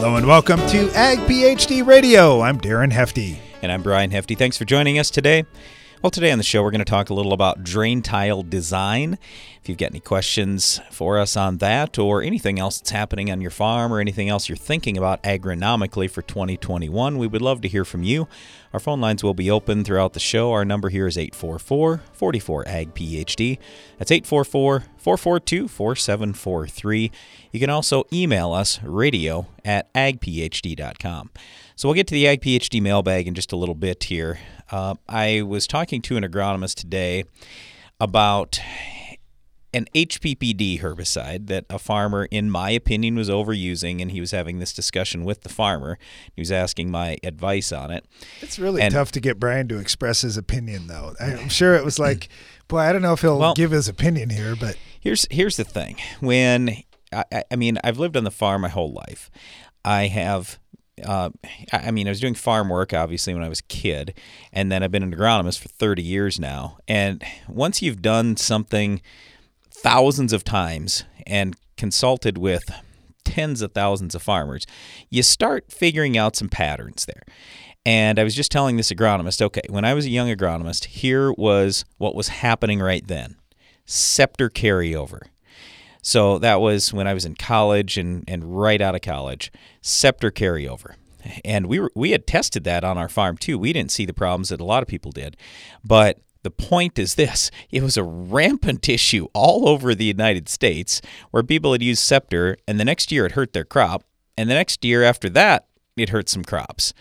Hello and welcome to Ag PhD Radio. I'm Darren Hefty. And I'm Brian Hefty. Thanks for joining us today. Well, today on the show, we're going to talk a little about drain tile design. If you've got any questions for us on that or anything else that's happening on your farm or anything else you're thinking about agronomically for 2021, we would love to hear from you. Our phone lines will be open throughout the show. Our number here is 844 44 AG PhD. That's 844 442 4743. You can also email us radio at agphd.com. So we'll get to the Ag PhD mailbag in just a little bit here. Uh, I was talking to an agronomist today about an HPPD herbicide that a farmer, in my opinion, was overusing, and he was having this discussion with the farmer. He was asking my advice on it. It's really and, tough to get Brian to express his opinion, though. I'm sure it was like, boy, I don't know if he'll well, give his opinion here, but here's here's the thing: when I, I mean, I've lived on the farm my whole life. I have uh, I mean, I was doing farm work obviously when I was a kid, and then I've been an agronomist for 30 years now. And once you've done something thousands of times and consulted with tens of thousands of farmers, you start figuring out some patterns there. And I was just telling this agronomist, okay, when I was a young agronomist, here was what was happening right then scepter carryover. So that was when I was in college and, and right out of college, scepter carryover. And we were, we had tested that on our farm too. We didn't see the problems that a lot of people did. But the point is this it was a rampant issue all over the United States where people had used scepter and the next year it hurt their crop. And the next year after that, it hurt some crops.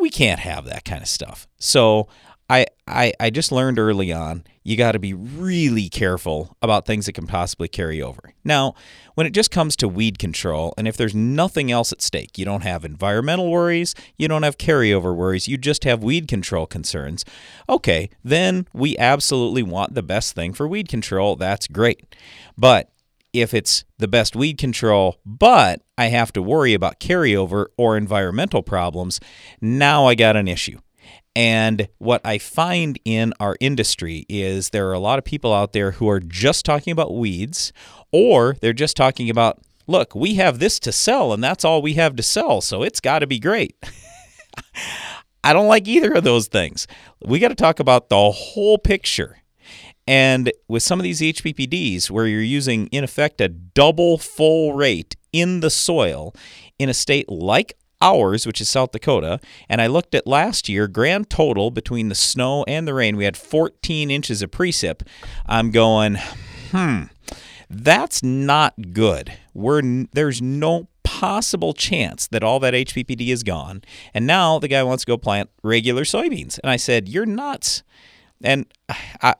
We can't have that kind of stuff. So I, I, I just learned early on you got to be really careful about things that can possibly carry over. Now, when it just comes to weed control, and if there's nothing else at stake, you don't have environmental worries, you don't have carryover worries, you just have weed control concerns, okay, then we absolutely want the best thing for weed control. That's great. But if it's the best weed control, but I have to worry about carryover or environmental problems, now I got an issue. And what I find in our industry is there are a lot of people out there who are just talking about weeds, or they're just talking about, look, we have this to sell, and that's all we have to sell, so it's got to be great. I don't like either of those things. We got to talk about the whole picture. And with some of these HPPDs, where you're using, in effect, a double full rate in the soil in a state like ours, which is South Dakota, and I looked at last year, grand total between the snow and the rain, we had 14 inches of precip. I'm going, hmm, that's not good. We're there's no possible chance that all that HPPD is gone, and now the guy wants to go plant regular soybeans, and I said, you're nuts. And I,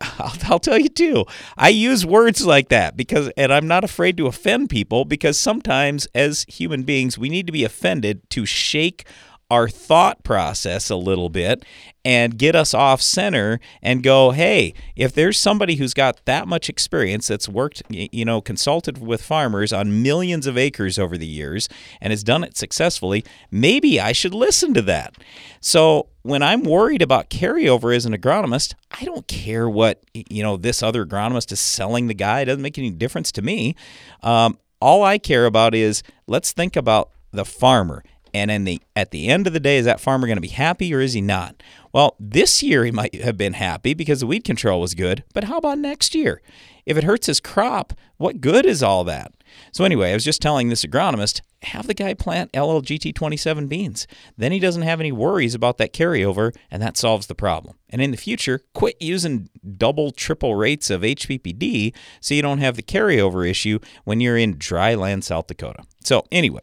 will tell you too, I use words like that because, and I'm not afraid to offend people because sometimes as human beings, we need to be offended to shake our thought process a little bit and get us off center and go, hey, if there's somebody who's got that much experience that's worked, you know, consulted with farmers on millions of acres over the years and has done it successfully, maybe I should listen to that. So when I'm worried about carryover as an agronomist, I don't care what, you know, this other agronomist is selling the guy. It doesn't make any difference to me. Um, all I care about is let's think about the farmer and in the at the end of the day, is that farmer going to be happy or is he not? Well, this year he might have been happy because the weed control was good, but how about next year? If it hurts his crop, what good is all that? So anyway, I was just telling this agronomist, have the guy plant LLGT27 beans. Then he doesn't have any worries about that carryover, and that solves the problem. And in the future, quit using double, triple rates of HPPD so you don't have the carryover issue when you're in dry land South Dakota. So anyway,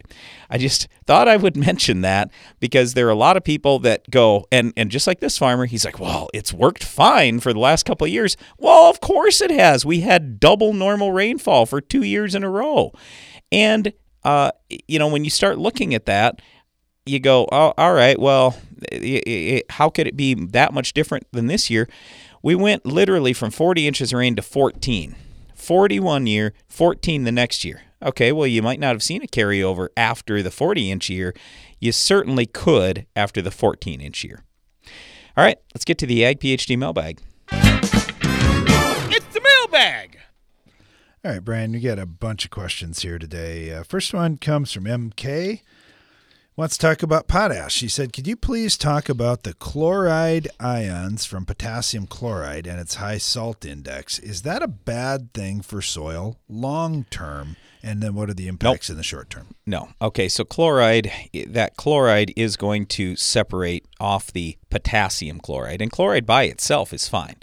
I just thought I would mention that because there are a lot of people that go and and just like this farmer, he's like, "Well, it's worked fine for the last couple of years." Well, of course it has. We had double normal rainfall for 2 years in a row. And uh, you know, when you start looking at that, you go, oh, all right, well, it, it, how could it be that much different than this year? We went literally from 40 inches of rain to 14. 41 year, 14 the next year. Okay, well, you might not have seen a carryover after the 40 inch year. You certainly could after the 14 inch year. All right, let's get to the Ag PhD mailbag. It's the mailbag. All right, Brian, you got a bunch of questions here today. Uh, first one comes from MK. wants to talk about potash. She said, Could you please talk about the chloride ions from potassium chloride and its high salt index? Is that a bad thing for soil long term? And then what are the impacts nope. in the short term? No. Okay, so chloride, that chloride is going to separate off the potassium chloride, and chloride by itself is fine.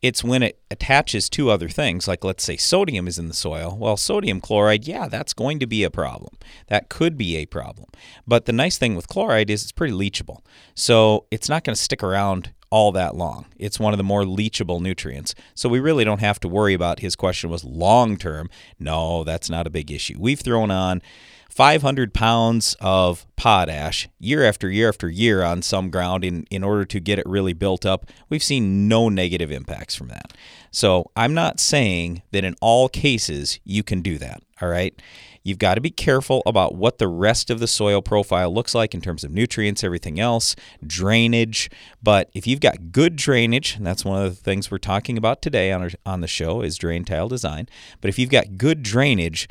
It's when it attaches to other things, like let's say sodium is in the soil. Well, sodium chloride, yeah, that's going to be a problem. That could be a problem. But the nice thing with chloride is it's pretty leachable. So it's not going to stick around all that long. It's one of the more leachable nutrients. So we really don't have to worry about his question was long term. No, that's not a big issue. We've thrown on 500 pounds of potash year after year after year on some ground in, in order to get it really built up. We've seen no negative impacts from that. So I'm not saying that in all cases you can do that. All right. You've got to be careful about what the rest of the soil profile looks like in terms of nutrients, everything else, drainage. But if you've got good drainage, and that's one of the things we're talking about today on, our, on the show is drain tile design. But if you've got good drainage,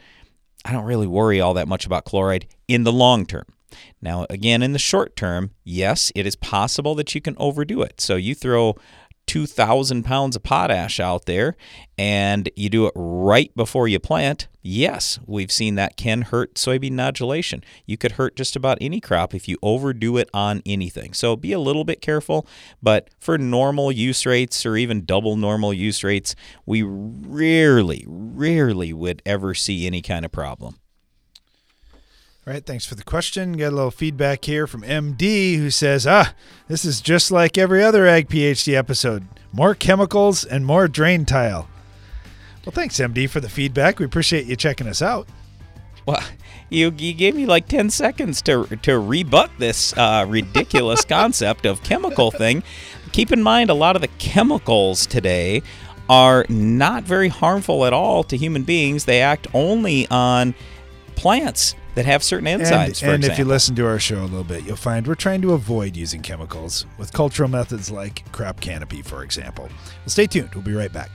I don't really worry all that much about chloride in the long term. Now, again, in the short term, yes, it is possible that you can overdo it. So you throw 2,000 pounds of potash out there and you do it right before you plant, yes, we've seen that can hurt soybean nodulation. You could hurt just about any crop if you overdo it on anything. So be a little bit careful, but for normal use rates or even double normal use rates, we rarely, rarely would ever see any kind of problem. All right, thanks for the question. Got a little feedback here from MD who says, Ah, this is just like every other Ag PhD episode more chemicals and more drain tile. Well, thanks, MD, for the feedback. We appreciate you checking us out. Well, you, you gave me like 10 seconds to, to rebut this uh, ridiculous concept of chemical thing. Keep in mind, a lot of the chemicals today are not very harmful at all to human beings. They act only on plants that have certain enzymes. And, and if you listen to our show a little bit, you'll find we're trying to avoid using chemicals with cultural methods like crop canopy, for example. Well, stay tuned. We'll be right back.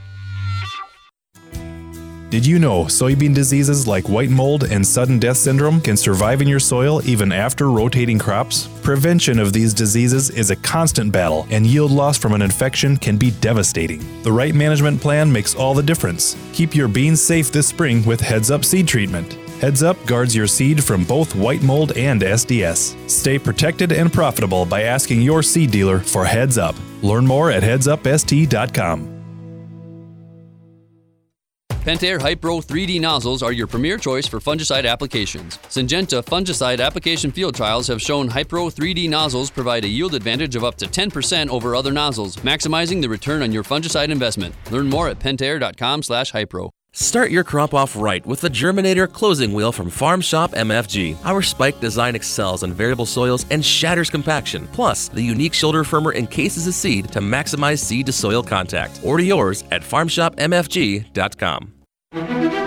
Did you know soybean diseases like white mold and sudden death syndrome can survive in your soil even after rotating crops? Prevention of these diseases is a constant battle, and yield loss from an infection can be devastating. The right management plan makes all the difference. Keep your beans safe this spring with Heads Up Seed Treatment. Heads Up guards your seed from both white mold and SDS. Stay protected and profitable by asking your seed dealer for Heads Up. Learn more at headsupst.com. Pentair Hypro 3D nozzles are your premier choice for fungicide applications. Syngenta fungicide application field trials have shown Hypro 3D nozzles provide a yield advantage of up to 10% over other nozzles, maximizing the return on your fungicide investment. Learn more at pentair.com/hypro. Start your crop off right with the Germinator closing wheel from Farm Shop MFG. Our spike design excels on variable soils and shatters compaction. Plus, the unique shoulder firmer encases a seed to maximize seed to soil contact. Order yours at farmshopmfg.com.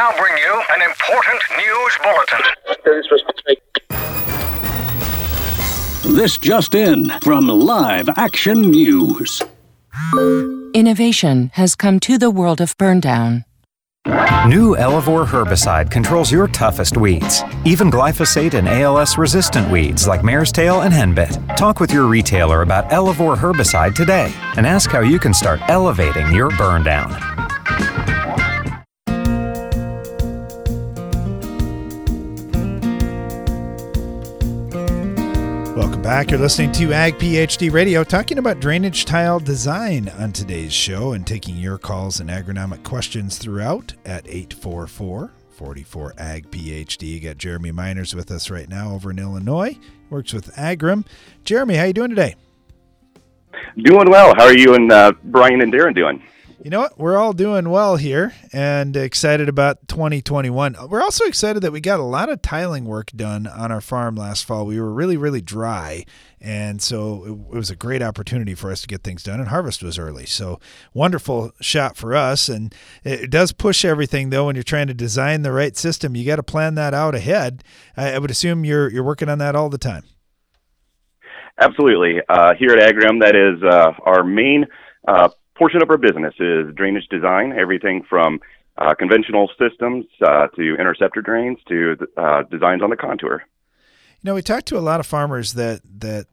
Now bring you an important news bulletin. This just in from Live Action News. Innovation has come to the world of burndown. New Elevore herbicide controls your toughest weeds, even glyphosate and ALS resistant weeds like mare's tail and henbit. Talk with your retailer about Elevore herbicide today and ask how you can start elevating your burndown. Welcome back. You're listening to Ag PhD Radio, talking about drainage tile design on today's show and taking your calls and agronomic questions throughout at 844 44 Ag PhD. You got Jeremy Miners with us right now over in Illinois. Works with Agrim. Jeremy, how you doing today? Doing well. How are you and uh, Brian and Darren doing? You know what? We're all doing well here and excited about 2021. We're also excited that we got a lot of tiling work done on our farm last fall. We were really, really dry. And so it, was a great opportunity for us to get things done, and harvest was early. So, wonderful shot for us. And it does push everything, though, when you're trying to design the right system. You got to plan that out ahead. I, would assume you're, you're working on that all the time. Absolutely. Uh, here at Agrium, that is uh, our main uh, portion of our business is drainage design, everything from uh, conventional systems uh, to interceptor drains to uh, designs on the contour. You know, we talked to a lot of farmers that that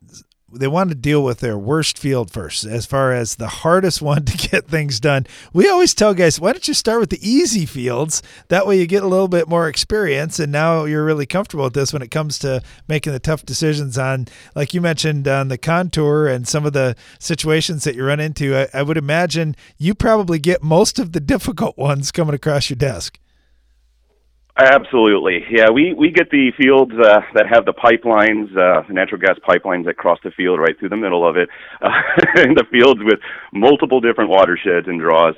they want to deal with their worst field first as far as the hardest one to get things done. We always tell guys why don't you start with the easy fields? That way you get a little bit more experience and now you're really comfortable with this when it comes to making the tough decisions on like you mentioned on the contour and some of the situations that you run into. I, I would imagine you probably get most of the difficult ones coming across your desk Absolutely, yeah. We we get the fields uh, that have the pipelines, uh, natural gas pipelines that cross the field right through the middle of it, uh, in the fields with multiple different watersheds and draws.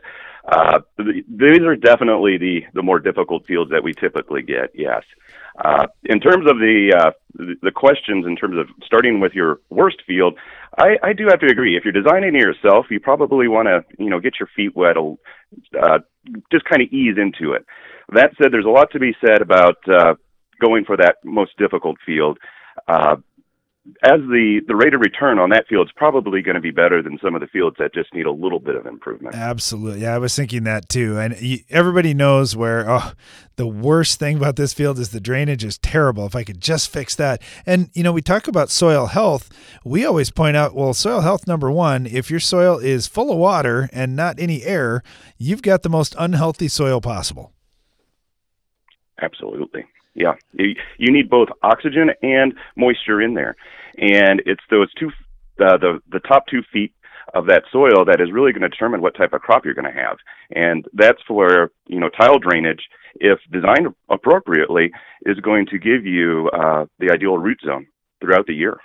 Uh, these are definitely the the more difficult fields that we typically get. Yes. Uh, in terms of the, uh, the the questions, in terms of starting with your worst field, I, I do have to agree. If you're designing it yourself, you probably want to you know get your feet wet, uh, just kind of ease into it. That said, there's a lot to be said about uh, going for that most difficult field. Uh, as the the rate of return on that field is probably going to be better than some of the fields that just need a little bit of improvement. Absolutely, yeah, I was thinking that too. And everybody knows where oh, the worst thing about this field is the drainage is terrible. If I could just fix that, and you know, we talk about soil health. We always point out, well, soil health number one, if your soil is full of water and not any air, you've got the most unhealthy soil possible. Absolutely. Yeah. You, you need both oxygen and moisture in there. And it's those two, uh, the, the top two feet of that soil that is really going to determine what type of crop you're going to have. And that's where, you know, tile drainage, if designed appropriately, is going to give you uh, the ideal root zone throughout the year.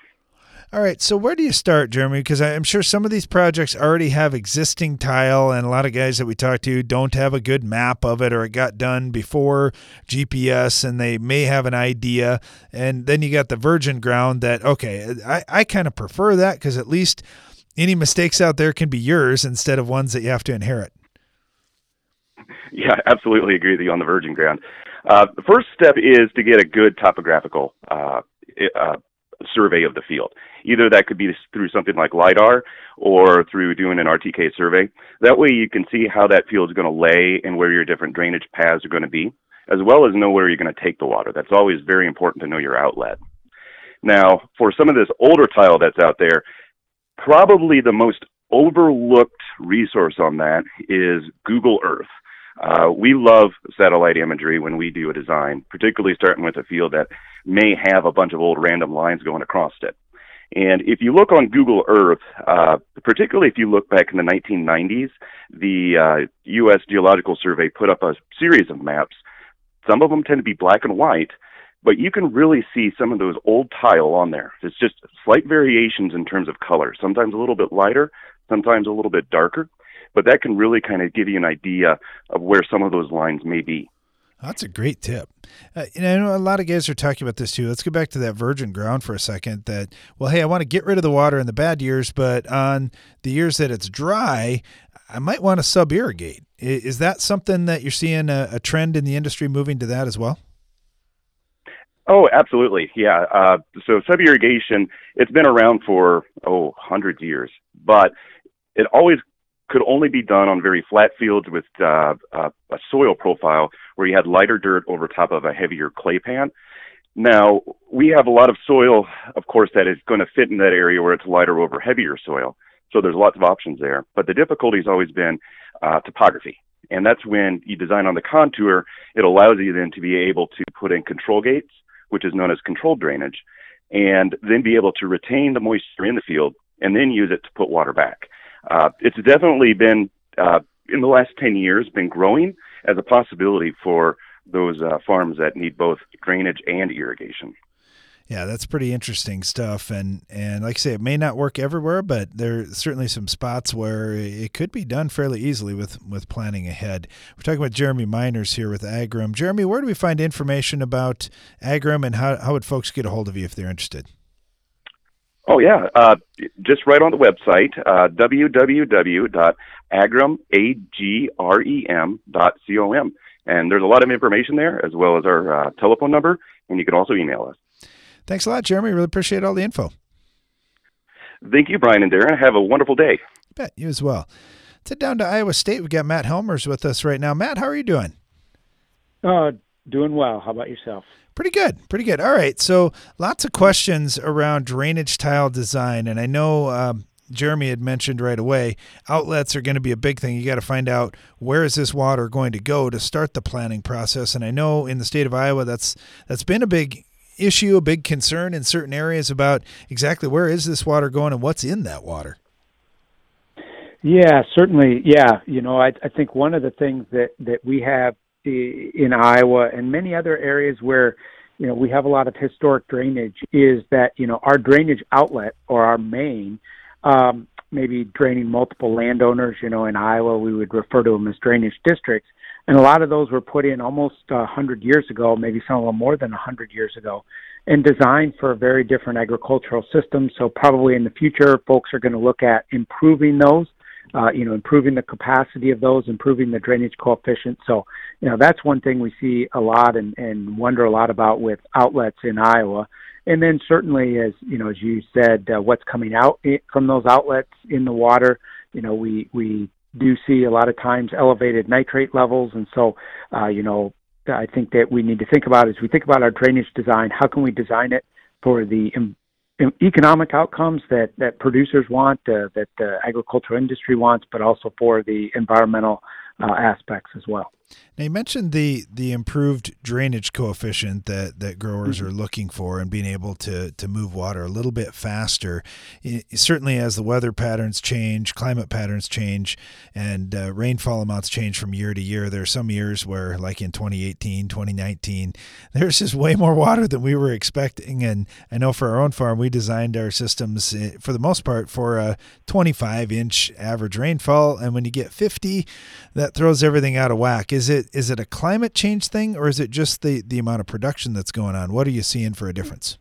All right, so where do you start, Jeremy? Because I'm sure some of these projects already have existing tile, and a lot of guys that we talk to don't have a good map of it, or it got done before GPS, and they may have an idea. And then you got the virgin ground that, okay, I, I kind of prefer that because at least any mistakes out there can be yours instead of ones that you have to inherit. Yeah, I absolutely agree with you on the virgin ground. Uh, the first step is to get a good topographical uh, uh, survey of the field. Either that could be through something like LIDAR or through doing an RTK survey. That way you can see how that field is going to lay and where your different drainage paths are going to be, as well as know where you're going to take the water. That's always very important to know your outlet. Now, for some of this older tile that's out there, probably the most overlooked resource on that is Google Earth. Uh, we love satellite imagery when we do a design, particularly starting with a field that may have a bunch of old random lines going across it. And if you look on Google Earth, uh, particularly if you look back in the 1990s, the uh, U.S. Geological Survey put up a series of maps. Some of them tend to be black and white, but you can really see some of those old tile on there. It's just slight variations in terms of color, sometimes a little bit lighter, sometimes a little bit darker but that can really kind of give you an idea of where some of those lines may be. That's a great tip. Uh, and I know a lot of guys are talking about this too. Let's go back to that virgin ground for a second. That, well, hey, I want to get rid of the water in the bad years, but on the years that it's dry, I might want to sub irrigate. Is that something that you're seeing a, a, trend in the industry moving to that as well? Oh, absolutely. Yeah. Uh, so sub irrigation, it's been around for, oh, hundreds of years, but it always could only be done on very flat fields with uh, uh, a soil profile where you had lighter dirt over top of a heavier clay pan. Now, we have a lot of soil, of course, that is going to fit in that area where it's lighter over heavier soil. So there's lots of options there. But the difficulty has always been uh, topography. And that's when you design on the contour, it allows you then to be able to put in control gates, which is known as controlled drainage, and then be able to retain the moisture in the field and then use it to put water back. Uh, it's definitely been uh, in the last 10 years been growing as a possibility for those uh, farms that need both drainage and irrigation. Yeah, that's pretty interesting stuff, and and like I say, it may not work everywhere, but there's certainly some spots where it could be done fairly easily with with planning ahead. We're talking with Jeremy Miners here with Agrim. Jeremy, where do we find information about Agrim, and how how would folks get a hold of you if they're interested? Oh yeah, uh, just right on the website, uh, www.agrem.com, and there's a lot of information there, as well as our uh, telephone number, and you can also email us. Thanks a lot, Jeremy. Really appreciate all the info. Thank you, Brian and Darren. Have a wonderful day. Bet you as well. Let's head down to Iowa State. We've got Matt Helmers with us right now. Matt, how are you doing? Uh, doing well. How about yourself? Pretty good. Pretty good. All right. So lots of questions around drainage tile design. And I know um, Jeremy had mentioned right away, outlets are going to be a big thing. You got to find out where is this water going to go to start the planning process. And I know in the state of Iowa, that's that's been a big issue, a big concern in certain areas about exactly where is this water going and what's in that water. Yeah, certainly. Yeah, you know, I, I think one of the things that that we have in Iowa and many other areas where you know we have a lot of historic drainage is that you know our drainage outlet or our main um, maybe draining multiple landowners. You know, in Iowa we would refer to them as drainage districts, and a lot of those were put in almost a hundred years ago, maybe some of them more than a hundred years ago, and designed for a very different agricultural systems. So probably in the future, folks are going to look at improving those uh, you know, improving the capacity of those, improving the drainage coefficient. So, you know, that's one thing we see a lot and, and wonder a lot about with outlets in Iowa. And then certainly, as you know, as you said, uh, what's coming out from those outlets in the water. You know, we we do see a lot of times elevated nitrate levels, and so, uh, you know, I think that we need to think about as we think about our drainage design. How can we design it for the economic outcomes that that producers want, uh, that the agricultural industry wants, but also for the environmental uh, aspects as well. Now you mentioned the the improved drainage coefficient that that growers mm-hmm. are looking for and being able to to move water a little bit faster. It, certainly, as the weather patterns change, climate patterns change, and uh, rainfall amounts change from year to year. There are some years where, like in 2018, 2019, there's just way more water than we were expecting. And I know for our own farm, we designed our systems eh, for the most part for a 25 inch average rainfall, and when you get 50, that throws everything out of whack. Is it is it a climate change thing, or is it just the the amount of production that's going on? What are you seeing for a difference?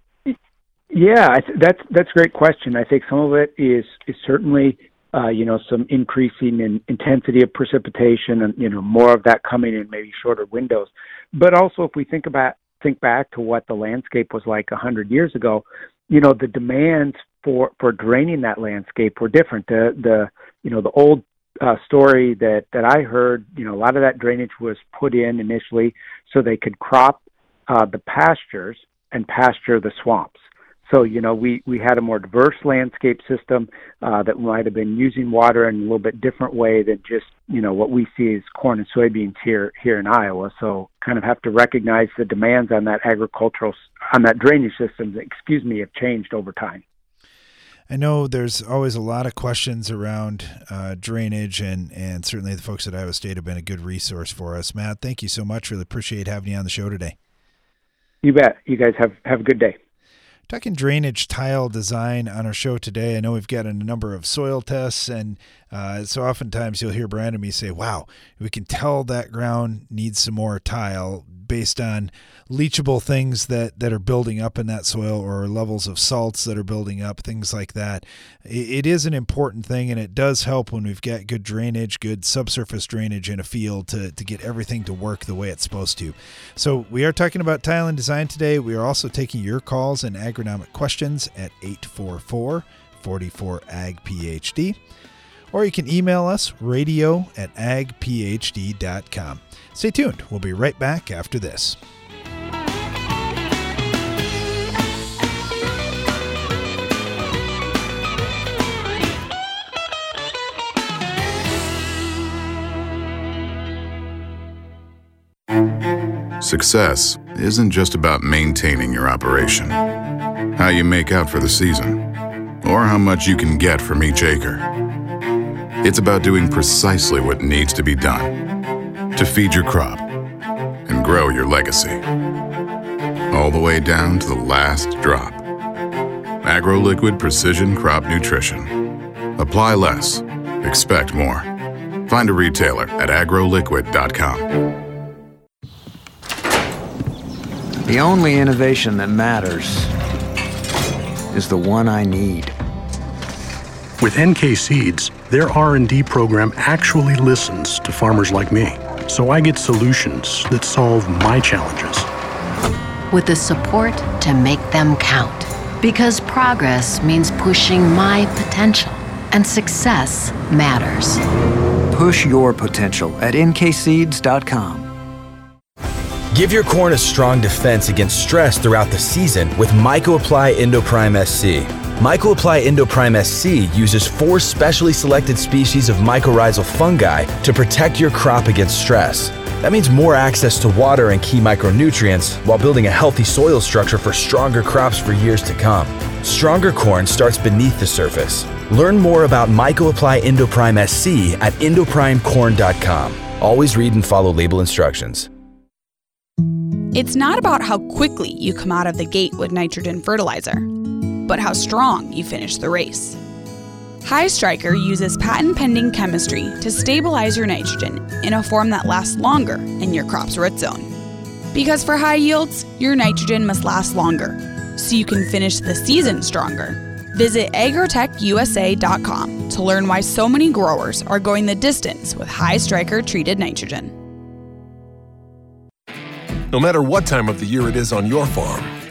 Yeah, that's that's a great question. I think some of it is is certainly uh, you know some increasing in intensity of precipitation, and you know more of that coming in maybe shorter windows. But also, if we think about think back to what the landscape was like a hundred years ago, you know the demands for for draining that landscape were different. The the you know the old uh, story that that I heard, you know, a lot of that drainage was put in initially so they could crop uh, the pastures and pasture the swamps. So you know, we we had a more diverse landscape system uh, that might have been using water in a little bit different way than just you know what we see as corn and soybeans here here in Iowa. So kind of have to recognize the demands on that agricultural on that drainage system. Excuse me, have changed over time. I know there's always a lot of questions around uh, drainage, and, and certainly the folks at Iowa State have been a good resource for us. Matt, thank you so much. Really appreciate having you on the show today. You bet. You guys have, have a good day. Talking drainage tile design on our show today. I know we've got a number of soil tests, and uh, so oftentimes you'll hear Brian and me say, "Wow, we can tell that ground needs some more tile." Based on leachable things that, that are building up in that soil or levels of salts that are building up, things like that. It, it is an important thing, and it does help when we've got good drainage, good subsurface drainage in a field to, to get everything to work the way it's supposed to. So, we are talking about tile and design today. We are also taking your calls and agronomic questions at 844 44 Ag PhD or you can email us radio at agphd.com. Stay tuned. We'll be right back after this. Success isn't just about maintaining your operation, how you make out for the season, or how much you can get from each acre. It's about doing precisely what needs to be done to feed your crop and grow your legacy. all the way down to the last drop. AgroLiquid Precision Crop Nutrition. Apply less, expect more. Find a retailer at agroliquid.com. The only innovation that matters is the one I need. With NK Seeds, their R&D program actually listens to farmers like me, so I get solutions that solve my challenges. With the support to make them count. Because progress means pushing my potential, and success matters. Push your potential at nkseeds.com. Give your corn a strong defense against stress throughout the season with MycoApply Endoprime SC. MycoApply Endoprime SC uses four specially selected species of mycorrhizal fungi to protect your crop against stress. That means more access to water and key micronutrients while building a healthy soil structure for stronger crops for years to come. Stronger corn starts beneath the surface. Learn more about MycoApply Endoprime SC at endoprimecorn.com. Always read and follow label instructions. It's not about how quickly you come out of the gate with nitrogen fertilizer, but how strong you finish the race. High Striker uses patent pending chemistry to stabilize your nitrogen in a form that lasts longer in your crop's root zone. Because for high yields, your nitrogen must last longer, so you can finish the season stronger. Visit agrotechusa.com to learn why so many growers are going the distance with High Striker treated nitrogen. No matter what time of the year it is on your farm,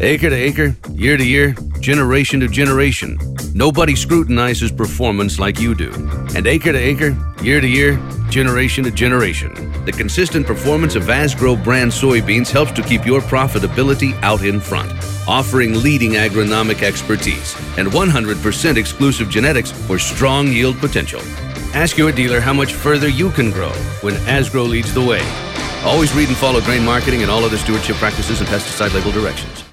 Acre to acre, year to year, generation to generation, nobody scrutinizes performance like you do. And acre to acre, year to year, generation to generation, the consistent performance of Asgrow brand soybeans helps to keep your profitability out in front, offering leading agronomic expertise and 100% exclusive genetics for strong yield potential. Ask your dealer how much further you can grow when Asgrow leads the way. Always read and follow grain marketing and all other stewardship practices and pesticide label directions.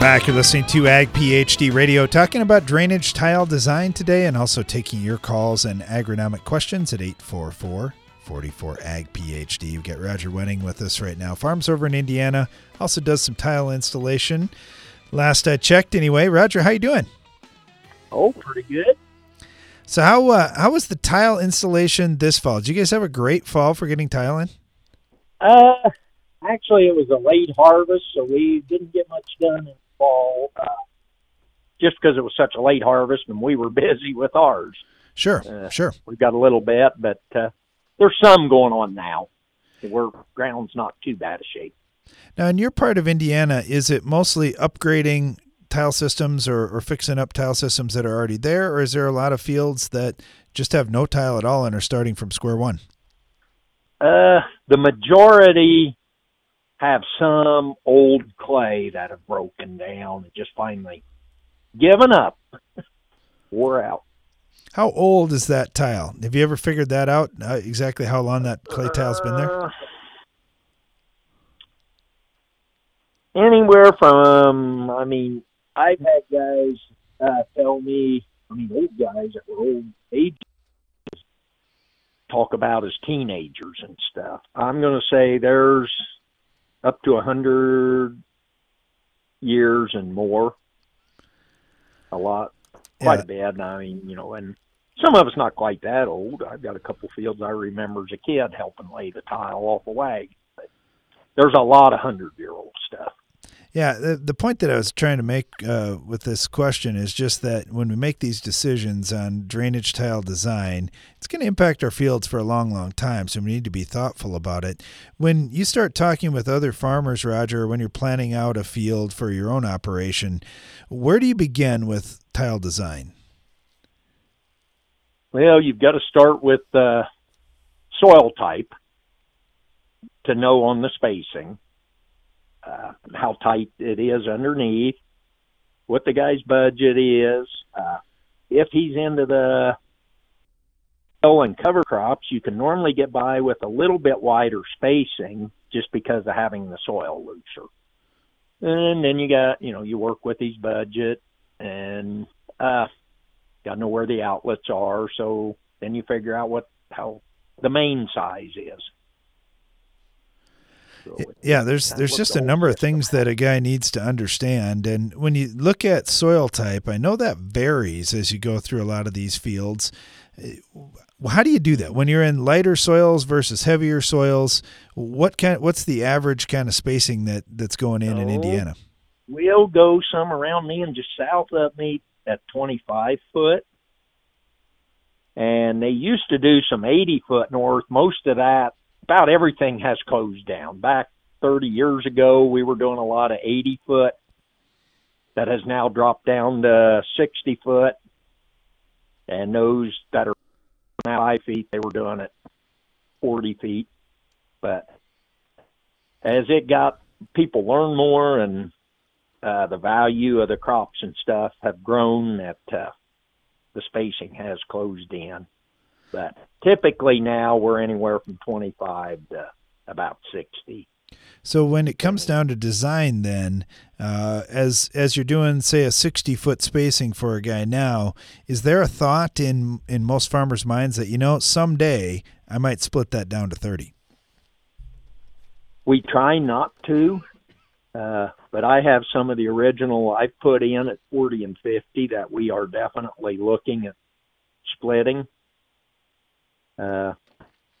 Back. You're listening to Ag PhD Radio, talking about drainage tile design today and also taking your calls and agronomic questions at 844 44 Ag PhD. We've got Roger Wenning with us right now. Farms over in Indiana, also does some tile installation. Last I checked, anyway. Roger, how you doing? Oh, pretty good. So how uh, how was the tile installation this fall? Did you guys have a great fall for getting tile in? Uh, actually, it was a late harvest, so we didn't get much done fall. Uh, just because it was such a late harvest, and we were busy with ours. Sure, Uh, sure. We've got a little bit, but uh, there's some going on now. Where ground's not too bad a shape. Now, in your part of Indiana, is it mostly upgrading tile systems or, or fixing up tile systems that are already there, or is there a lot of fields that just have no tile at all and are starting from square one? Uh, the majority have some old clay that have broken down and just finally given up. Wore out. How old is that tile? Have you ever figured that out? Uh, exactly how long that clay tile's been there? Uh, anywhere from, I mean, I've had guys uh, tell me, I mean, old guys that were old age talk about as teenagers and stuff. I'm going to say there's up to a hundred years and more. A lot, quite a bit. I mean, you know, and some of it's not quite that old. I've got a couple fields I remember as a kid helping lay the tile off a wagon. But there's a lot of hundred year old stuff. Yeah, the, the point that I was trying to make uh, with this question is just that when we make these decisions on drainage tile design, it's going to impact our fields for a long, long time. So we need to be thoughtful about it. When you start talking with other farmers, Roger, when you're planning out a field for your own operation, where do you begin with tile design? Well, you've got to start with uh, soil type to know on the spacing uh, how tight it is underneath, what the guy's budget is. Uh, if he's into the and cover crops, you can normally get by with a little bit wider spacing just because of having the soil looser. And then you got, you know, you work with his budget and uh got to know where the outlets are. So then you figure out what how the main size is. Yeah, there's there's just a number of things that a guy needs to understand, and when you look at soil type, I know that varies as you go through a lot of these fields. How do you do that when you're in lighter soils versus heavier soils? What kind? What's the average kind of spacing that that's going in in Indiana? We'll go some around me and just south of me at 25 foot, and they used to do some 80 foot north. Most of that about everything has closed down. Back 30 years ago, we were doing a lot of 80 foot. That has now dropped down to 60 foot. And those that are now five feet, they were doing it 40 feet. But as it got, people learn more and uh, the value of the crops and stuff have grown that uh, the spacing has closed in. But typically now we're anywhere from 25 to about 60. So when it comes down to design, then uh, as as you're doing, say, a 60 foot spacing for a guy now, is there a thought in in most farmers' minds that you know someday I might split that down to 30? We try not to, uh, but I have some of the original I've put in at 40 and 50 that we are definitely looking at splitting. Uh,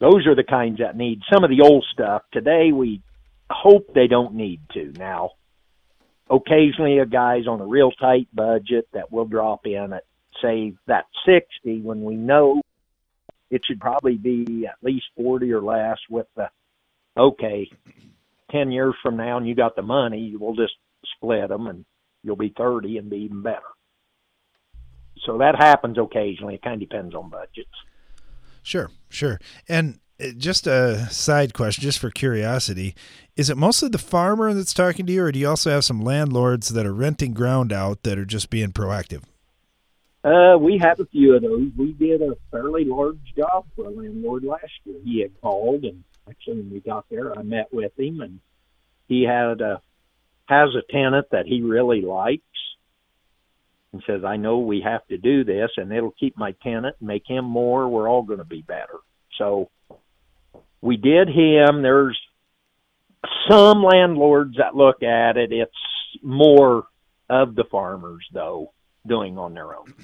those are the kinds that need some of the old stuff. Today, we hope they don't need to. Now, occasionally, a guy's on a real tight budget that will drop in at, say, that 60 when we know it should probably be at least 40 or less with the, okay, 10 years from now and you got the money, we'll just split them and you'll be 30 and be even better. So that happens occasionally. It kind of depends on budgets. Sure, sure. And uh, just a side question, just for curiosity, is it mostly the farmer that's talking to you, or do you also have some landlords that are renting ground out that are just being proactive? Uh, we have a few of those. We did a fairly large job for a landlord last year. He had called, and actually, when we got there, I met with him, and he had a has a tenant that he really likes, and says, I know we have to do this and it'll keep my tenant, and make him more. We're all going to be better. So we did him. There's some landlords that look at it. It's more of the farmers, though, doing on their own.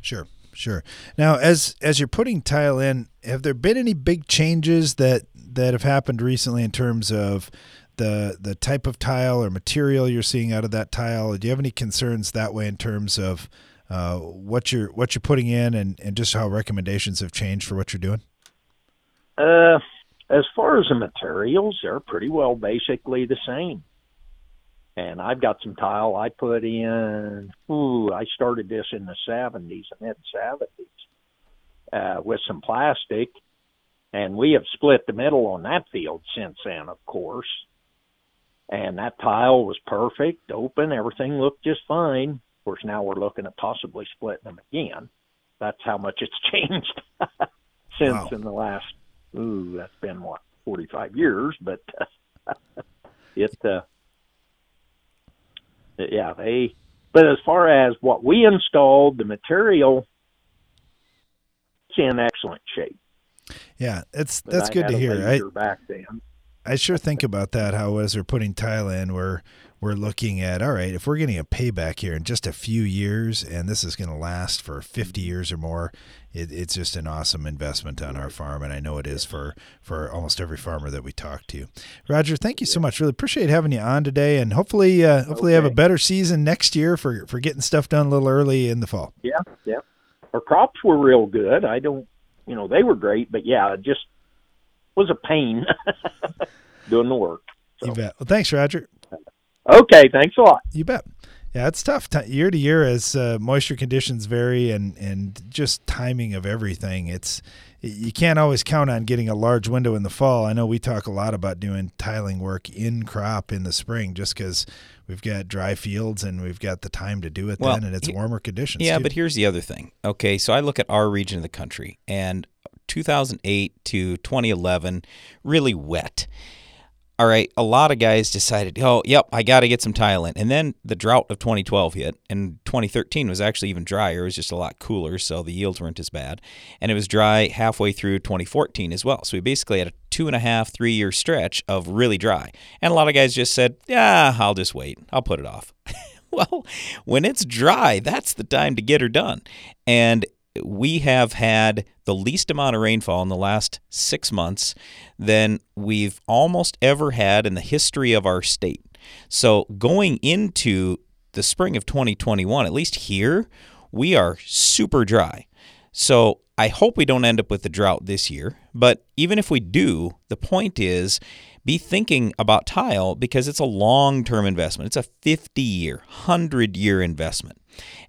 Sure. Sure. Now, as as you're putting tile in, have there been any big changes that that have happened recently in terms of the the type of tile or material you're seeing out of that tile? Do you have any concerns that way in terms of uh, what you're what you're putting in and, and just how recommendations have changed for what you're doing? Uh, as far as the materials, they're pretty well basically the same. And I've got some tile I put in. Ooh, I started this in the seventies, mid seventies, uh, with some plastic, and we have split the middle on that field since then, of course and that tile was perfect, open, everything looked just fine. Of course, now we're looking at possibly splitting them again. That's how much it's changed since wow. in the last. Ooh, that's been what forty-five years, but it. Uh, yeah, they. But as far as what we installed, the material, it's in excellent shape. Yeah, it's that's good to hear. I, back then. I sure think about that. How as we're putting tile in, we're we're looking at all right. If we're getting a payback here in just a few years, and this is going to last for 50 years or more, it, it's just an awesome investment on our farm, and I know it is for for almost every farmer that we talk to. Roger, thank you so much. Really appreciate having you on today, and hopefully uh, hopefully okay. have a better season next year for for getting stuff done a little early in the fall. Yeah, yeah. Our crops were real good. I don't, you know, they were great, but yeah, just was a pain doing the work. So. You bet. Well, thanks, Roger. Okay, thanks a lot. You bet. Yeah, it's tough t- year to year as uh, moisture conditions vary and and just timing of everything. It's you can't always count on getting a large window in the fall. I know we talk a lot about doing tiling work in crop in the spring just because we've got dry fields and we've got the time to do it Well, then, and it's warmer conditions. Yeah, too. but here's the other thing. Okay, so I look at our region of the country, and 2008 to 2011, really wet. All right, a lot of guys decided, oh, yep, I got to get some tile in. And then the drought of 2012 hit, and 2013 was actually even drier. It was just a lot cooler, so the yields weren't as bad. And it was dry halfway through 2014 as well. So we basically had a two and a half, three year stretch of really dry. And a lot of guys just said, yeah, I'll just wait. I'll put it off. well, when it's dry, that's the time to get her done. And we have had the least amount of rainfall in the last six months than we've almost ever had in the history of our state. So going into the spring of 2021, at least here, we are super dry. So I hope we don't end up with a drought this year. But even if we do, the point is be thinking about tile because it's a long term investment. It's a 50 year, 100 year investment.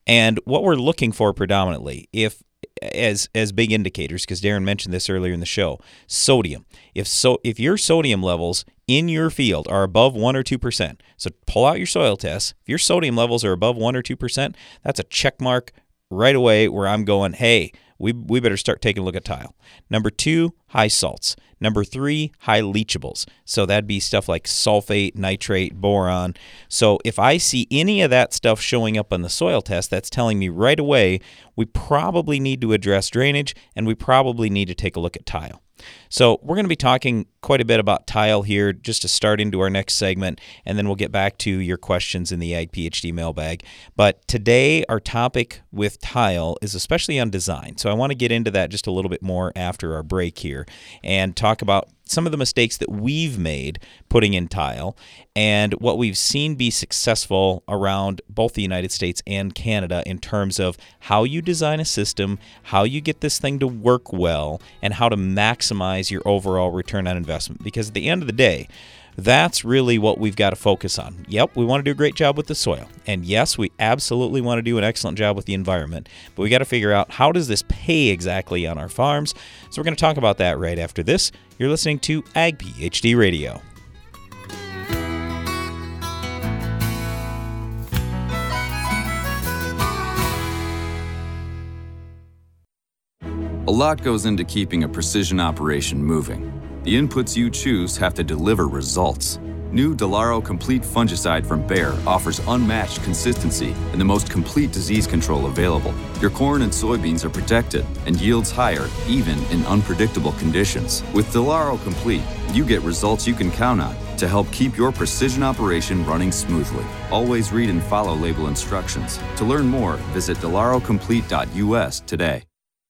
And what we're looking for predominantly, if as as big indicators, because Darren mentioned this earlier in the show, sodium. If so, if your sodium levels in your field are above one or two percent, so pull out your soil tests. If your sodium levels are above one or two percent, that's a check mark right away where I'm going, hey, we, we better start taking a look at tile. Number two, high salts. Number three, high leachables. So that'd be stuff like sulfate, nitrate, boron. So if I see any of that stuff showing up on the soil test, that's telling me right away we probably need to address drainage and we probably need to take a look at tile. So, we're going to be talking quite a bit about tile here just to start into our next segment, and then we'll get back to your questions in the Ag PhD mailbag. But today, our topic with tile is especially on design. So, I want to get into that just a little bit more after our break here and talk about some of the mistakes that we've made putting in tile and what we've seen be successful around both the United States and Canada in terms of how you design a system, how you get this thing to work well, and how to maximize your overall return on investment. Because at the end of the day, that's really what we've got to focus on. Yep, we want to do a great job with the soil. And yes, we absolutely want to do an excellent job with the environment. But we got to figure out how does this pay exactly on our farms? So we're going to talk about that right after this. You're listening to Ag PhD Radio. A lot goes into keeping a precision operation moving. The inputs you choose have to deliver results. New Delaro Complete Fungicide from Bayer offers unmatched consistency and the most complete disease control available. Your corn and soybeans are protected and yields higher even in unpredictable conditions. With Delaro Complete, you get results you can count on to help keep your precision operation running smoothly. Always read and follow label instructions. To learn more, visit delarocomplete.us today.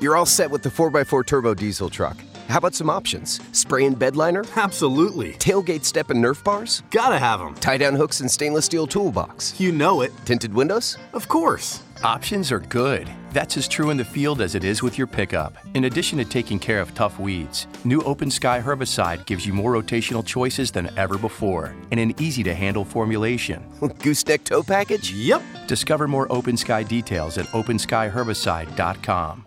You're all set with the 4x4 turbo diesel truck. How about some options? Spray and bed liner? Absolutely. Tailgate step and Nerf bars? Gotta have them. Tie down hooks and stainless steel toolbox? You know it. Tinted windows? Of course. Options are good. That's as true in the field as it is with your pickup. In addition to taking care of tough weeds, new Open Sky herbicide gives you more rotational choices than ever before and an easy to handle formulation. Gooseneck tow package? Yep. Discover more Open Sky details at openskyherbicide.com.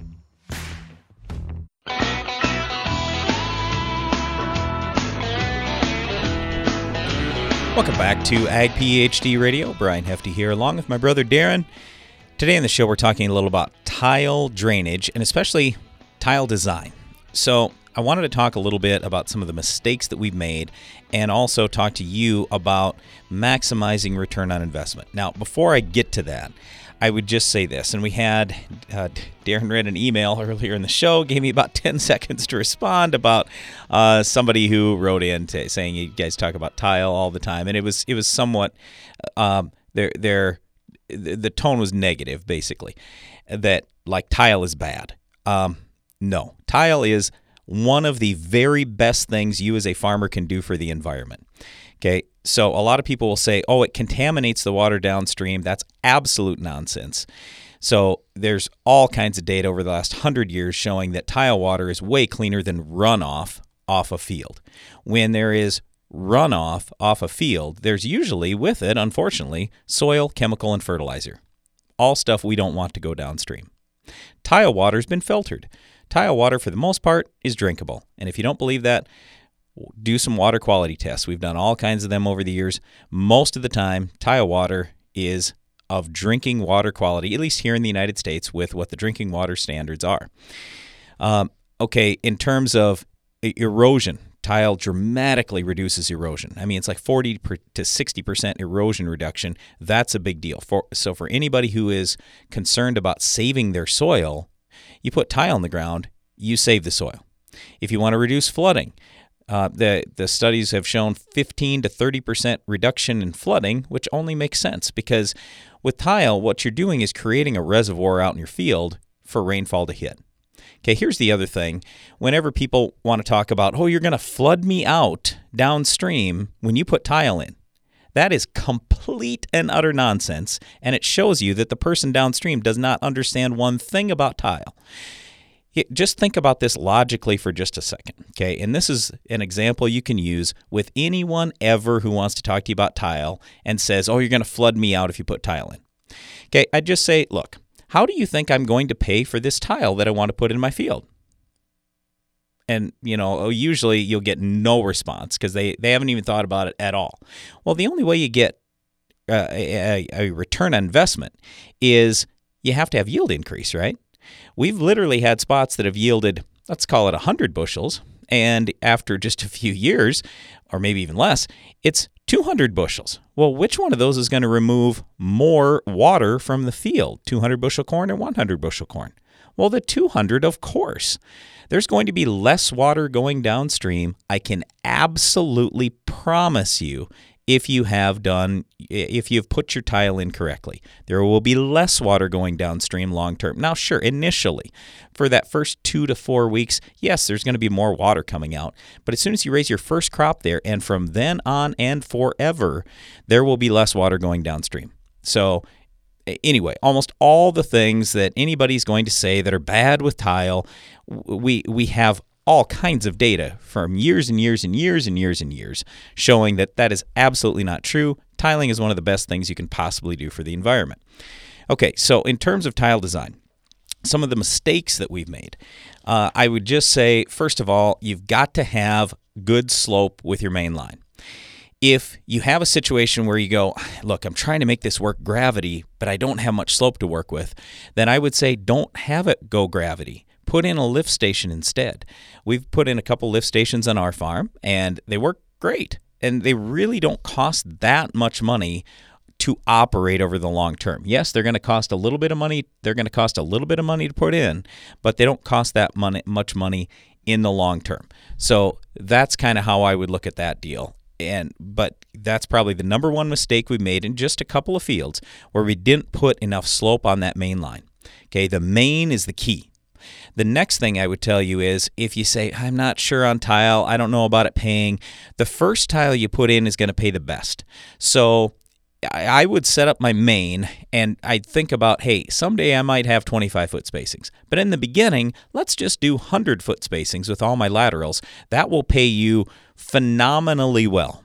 Welcome back to Ag PhD Radio. Brian Hefty here, along with my brother Darren. Today on the show, we're talking a little about tile drainage and especially tile design. So, I wanted to talk a little bit about some of the mistakes that we've made and also talk to you about maximizing return on investment. Now, before I get to that, I would just say this, and we had uh, Darren read an email earlier in the show, gave me about 10 seconds to respond about uh, somebody who wrote in to, saying you guys talk about tile all the time, and it was it was somewhat um, their their the tone was negative basically, that like tile is bad. Um, no, tile is one of the very best things you as a farmer can do for the environment. Okay, so a lot of people will say, oh, it contaminates the water downstream. That's absolute nonsense. So there's all kinds of data over the last hundred years showing that tile water is way cleaner than runoff off a field. When there is runoff off a field, there's usually with it, unfortunately, soil, chemical, and fertilizer. All stuff we don't want to go downstream. Tile water's been filtered. Tile water, for the most part, is drinkable. And if you don't believe that, do some water quality tests. We've done all kinds of them over the years. Most of the time, tile water is of drinking water quality, at least here in the United States, with what the drinking water standards are. Um, okay, in terms of erosion, tile dramatically reduces erosion. I mean, it's like 40 to 60% erosion reduction. That's a big deal. For, so, for anybody who is concerned about saving their soil, you put tile on the ground, you save the soil. If you want to reduce flooding, uh, the the studies have shown 15 to 30 percent reduction in flooding, which only makes sense because with tile, what you're doing is creating a reservoir out in your field for rainfall to hit. Okay, here's the other thing. Whenever people want to talk about, oh, you're going to flood me out downstream when you put tile in, that is complete and utter nonsense, and it shows you that the person downstream does not understand one thing about tile just think about this logically for just a second, okay? And this is an example you can use with anyone ever who wants to talk to you about tile and says, oh, you're going to flood me out if you put tile in. Okay, I just say, look, how do you think I'm going to pay for this tile that I want to put in my field? And, you know, oh, usually you'll get no response because they, they haven't even thought about it at all. Well, the only way you get uh, a, a return on investment is you have to have yield increase, right? We've literally had spots that have yielded, let's call it 100 bushels, and after just a few years, or maybe even less, it's 200 bushels. Well, which one of those is going to remove more water from the field, 200 bushel corn or 100 bushel corn? Well, the 200, of course. There's going to be less water going downstream. I can absolutely promise you if you have done if you've put your tile in correctly. There will be less water going downstream long term. Now, sure, initially, for that first 2 to 4 weeks, yes, there's going to be more water coming out, but as soon as you raise your first crop there and from then on and forever, there will be less water going downstream. So, anyway, almost all the things that anybody's going to say that are bad with tile, we we have all kinds of data from years and years and years and years and years showing that that is absolutely not true. Tiling is one of the best things you can possibly do for the environment. Okay, so in terms of tile design, some of the mistakes that we've made, uh, I would just say, first of all, you've got to have good slope with your main line. If you have a situation where you go, look, I'm trying to make this work gravity, but I don't have much slope to work with, then I would say don't have it go gravity put in a lift station instead. We've put in a couple lift stations on our farm, and they work great. And they really don't cost that much money to operate over the long term. Yes, they're going to cost a little bit of money. They're going to cost a little bit of money to put in, but they don't cost that money, much money in the long term. So that's kind of how I would look at that deal. And but that's probably the number one mistake we made in just a couple of fields where we didn't put enough slope on that main line. Okay, the main is the key. The next thing I would tell you is if you say, I'm not sure on tile, I don't know about it paying, the first tile you put in is going to pay the best. So I would set up my main and I'd think about, hey, someday I might have 25 foot spacings. But in the beginning, let's just do 100 foot spacings with all my laterals. That will pay you phenomenally well.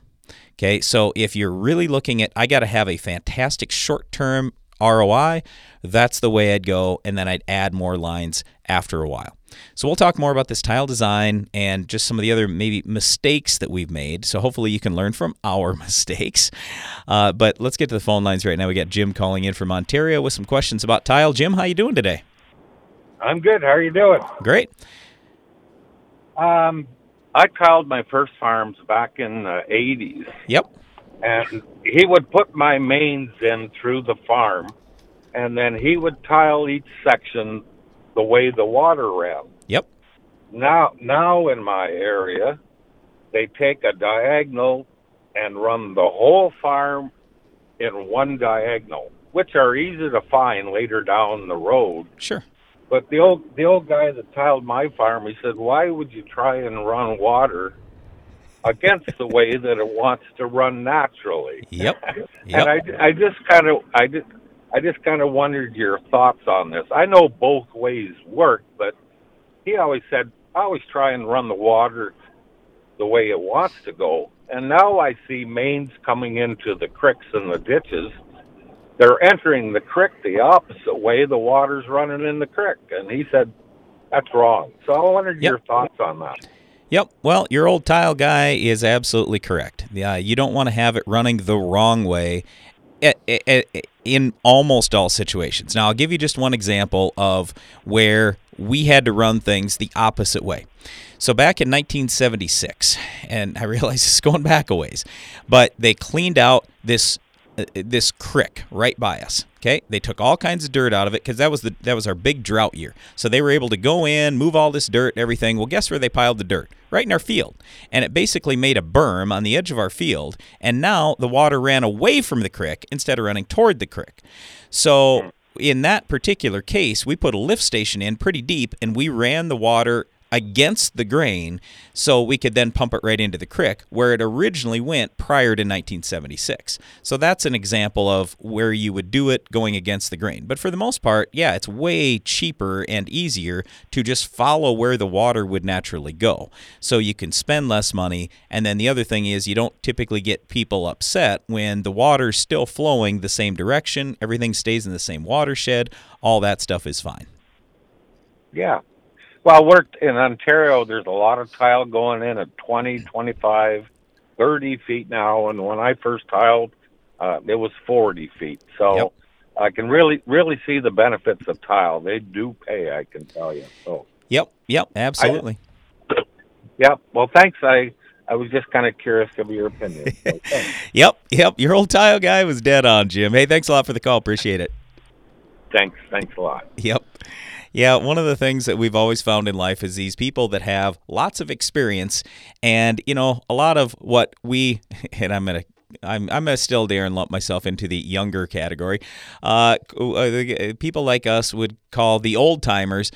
Okay, so if you're really looking at, I got to have a fantastic short term ROI, that's the way I'd go. And then I'd add more lines after a while. So we'll talk more about this tile design and just some of the other maybe mistakes that we've made. So hopefully you can learn from our mistakes. Uh, but let's get to the phone lines right now. We got Jim calling in from Ontario with some questions about tile. Jim, how you doing today? I'm good. How are you doing? Great. Um, I tiled my first farms back in the 80s. Yep. And he would put my mains in through the farm, and then he would tile each section the way the water ran. Yep. Now, now in my area, they take a diagonal and run the whole farm in one diagonal, which are easy to find later down the road. Sure. But the old the old guy that tiled my farm, he said, "Why would you try and run water against the way that it wants to run naturally?" Yep. and I, I just kind of I just I just kind of wondered your thoughts on this. I know both ways work, but he always said, "I always try and run the water the way it wants to go." And now I see mains coming into the creeks and the ditches they're entering the creek the opposite way the water's running in the creek. And he said, that's wrong. So I wondered Yep. your thoughts on that. Yep. Well, your old tile guy is absolutely correct. Yeah, you don't want to have it running the wrong way i- i- i- in almost all situations. Now, I'll give you just one example of where we had to run things the opposite way. So back in 1976, and I realize it's going back a ways, but they cleaned out this Uh, this crick right by us. Okay, they took all kinds of dirt out of it because that was the that was our big drought year. So they were able to go in, move all this dirt, everything. Well, guess where they piled the dirt? Right in our field, and it basically made a berm on the edge of our field. And now the water ran away from the crick instead of running toward the crick. So in that particular case, we put a lift station in pretty deep, and we ran the water against the grain so we could then pump it right into the creek where it originally went prior to 1976. So that's an example of where you would do it going against the grain. But for the most part, yeah, it's way cheaper and easier to just follow where the water would naturally go. So you can spend less money. And then the other thing is you don't typically get people upset when the water's still flowing the same direction, everything stays in the same watershed, all that stuff is fine. Yeah. Well, I worked in Ontario. There's a lot of tile going in at 20, 25, 30 feet now. And when I first tiled, uh, it was 40 feet. So I can really, really see the benefits of tile. They do pay, I can tell you. So, Yep, yep, absolutely. Yep. Well, thanks. I, I was just kind of curious of your opinion. So. Yep, yep. Your old tile guy was dead on, Jim. Hey, thanks a lot for the call. Appreciate it. thanks. Thanks a lot. Yep. Yeah, one of the things that we've always found in life is these people that have lots of experience and, you know, a lot of what we and I'm to I'm I'm gonna still dare and lump myself into the younger category. Uh, uh, people like us would call the old timers.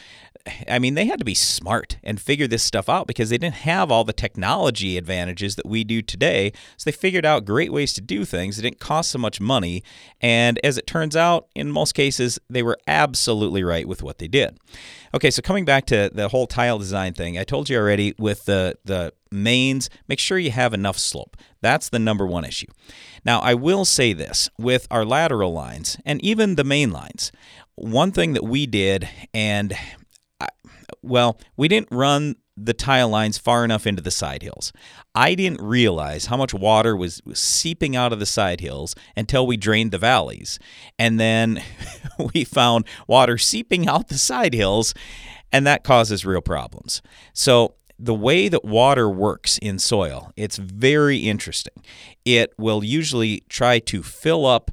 I mean, they had to be smart and figure this stuff out because they didn't have all the technology advantages that we do today. So they figured out great ways to do things. It didn't cost so much money. And as it turns out, in most cases, they were absolutely right with what they did. Okay, so coming back to the whole tile design thing, I told you already with the, the mains, make sure you have enough slope. That's the number one issue. Now, I will say this with our lateral lines and even the main lines, one thing that we did, and I, well, we didn't run the tile lines far enough into the side hills. I didn't realize how much water was, was seeping out of the side hills until we drained the valleys. And then we found water seeping out the side hills. and that causes real problems. So the way that water works in soil, it's very interesting. It will usually try to fill up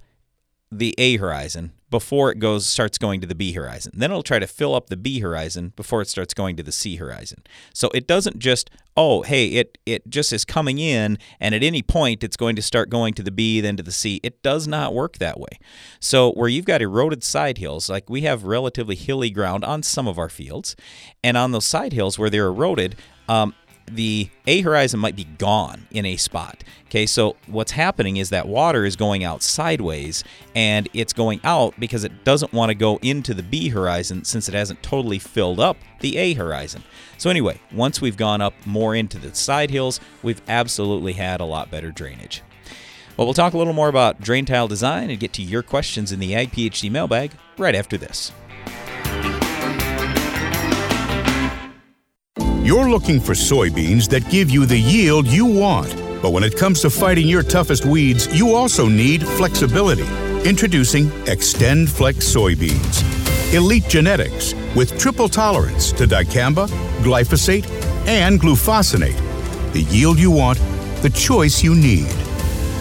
the A horizon before it goes starts going to the B horizon. Then it'll try to fill up the B horizon before it starts going to the C horizon. So it doesn't just oh hey it it just is coming in and at any point it's going to start going to the B then to the C. It does not work that way. So where you've got eroded side hills like we have relatively hilly ground on some of our fields and on those side hills where they're eroded um, the A horizon might be gone in a spot. Okay, so what's happening is that water is going out sideways and it's going out because it doesn't want to go into the B horizon since it hasn't totally filled up the A horizon. So, anyway, once we've gone up more into the side hills, we've absolutely had a lot better drainage. Well, we'll talk a little more about drain tile design and get to your questions in the Ag PhD mailbag right after this. You're looking for soybeans that give you the yield you want. But when it comes to fighting your toughest weeds, you also need flexibility. Introducing Xtend Flex soybeans. Elite genetics with triple tolerance to dicamba, glyphosate, and glufosinate. The yield you want, the choice you need.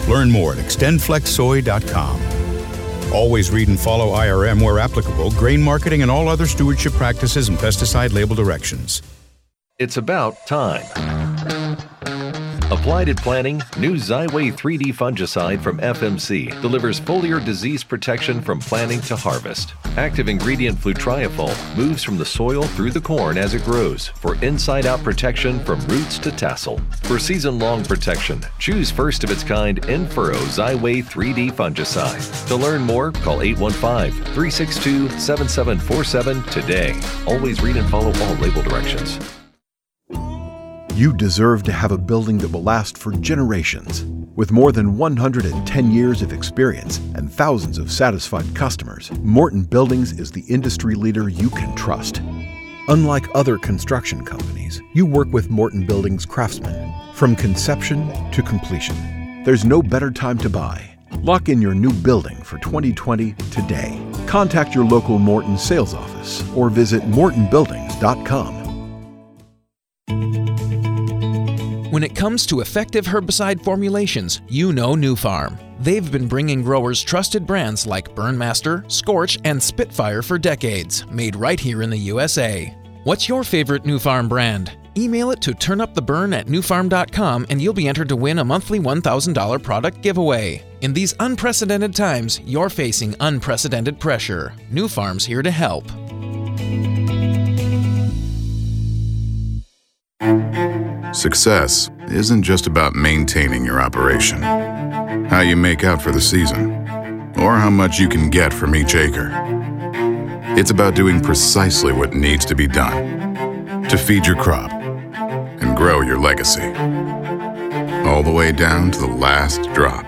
Learn more at xtendflexsoy.com. Always read and follow IRM where applicable, grain marketing, and all other stewardship practices and pesticide label directions. It's about time. Applied at planting, new Xyway 3D fungicide from FMC delivers foliar disease protection from planting to harvest. Active ingredient flutriafol moves from the soil through the corn as it grows for inside out protection from roots to tassel. For season long protection, choose first of its kind Infurrow Xyway 3D fungicide. To learn more, call 815 362 7747 today. Always read and follow all label directions. You deserve to have a building that will last for generations. With more than 110 years of experience and thousands of satisfied customers, Morton Buildings is the industry leader you can trust. Unlike other construction companies, you work with Morton Buildings craftsmen from conception to completion. There's no better time to buy. Lock in your new building for 2020 today. Contact your local Morton sales office or visit mortonbuildings.com. When it comes to effective herbicide formulations, you know Nufarm. They've been bringing growers trusted brands like Burnmaster, Scorch, and Spitfire for decades, made right here in the USA. What's your favorite Nufarm brand? Email it to turnuptheburn at nufarm.com and you'll be entered to win a monthly $1,000 product giveaway. In these unprecedented times, you're facing unprecedented pressure. Nufarm's here to help. Success isn't just about maintaining your operation, how you make out for the season, or how much you can get from each acre. It's about doing precisely what needs to be done to feed your crop and grow your legacy. All the way down to the last drop.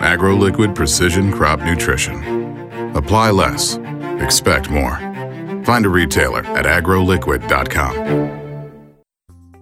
AgroLiquid Precision Crop Nutrition. Apply less, expect more. Find a retailer at agroliquid.com.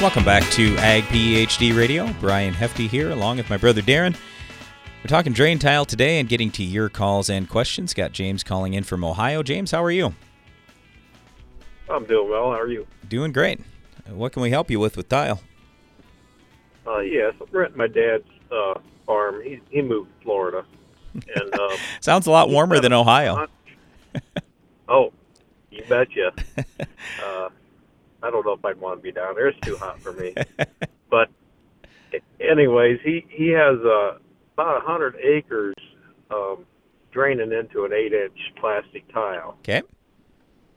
Welcome back to Ag PhD Radio. Brian Hefty here, along with my brother Darren. We're talking drain tile today and getting to your calls and questions. Got James calling in from Ohio. James, how are you? I'm doing well. How are you? Doing great. What can we help you with with tile? Uh, yes, I'm renting my dad's uh, farm. He he moved to Florida, and um, sounds a lot warmer than Ohio. oh, you betcha. uh, I don't know if I'd want to be down there. It's too hot for me. but anyways, he he has uh, about a hundred acres um, draining into an eight-inch plastic tile. Okay.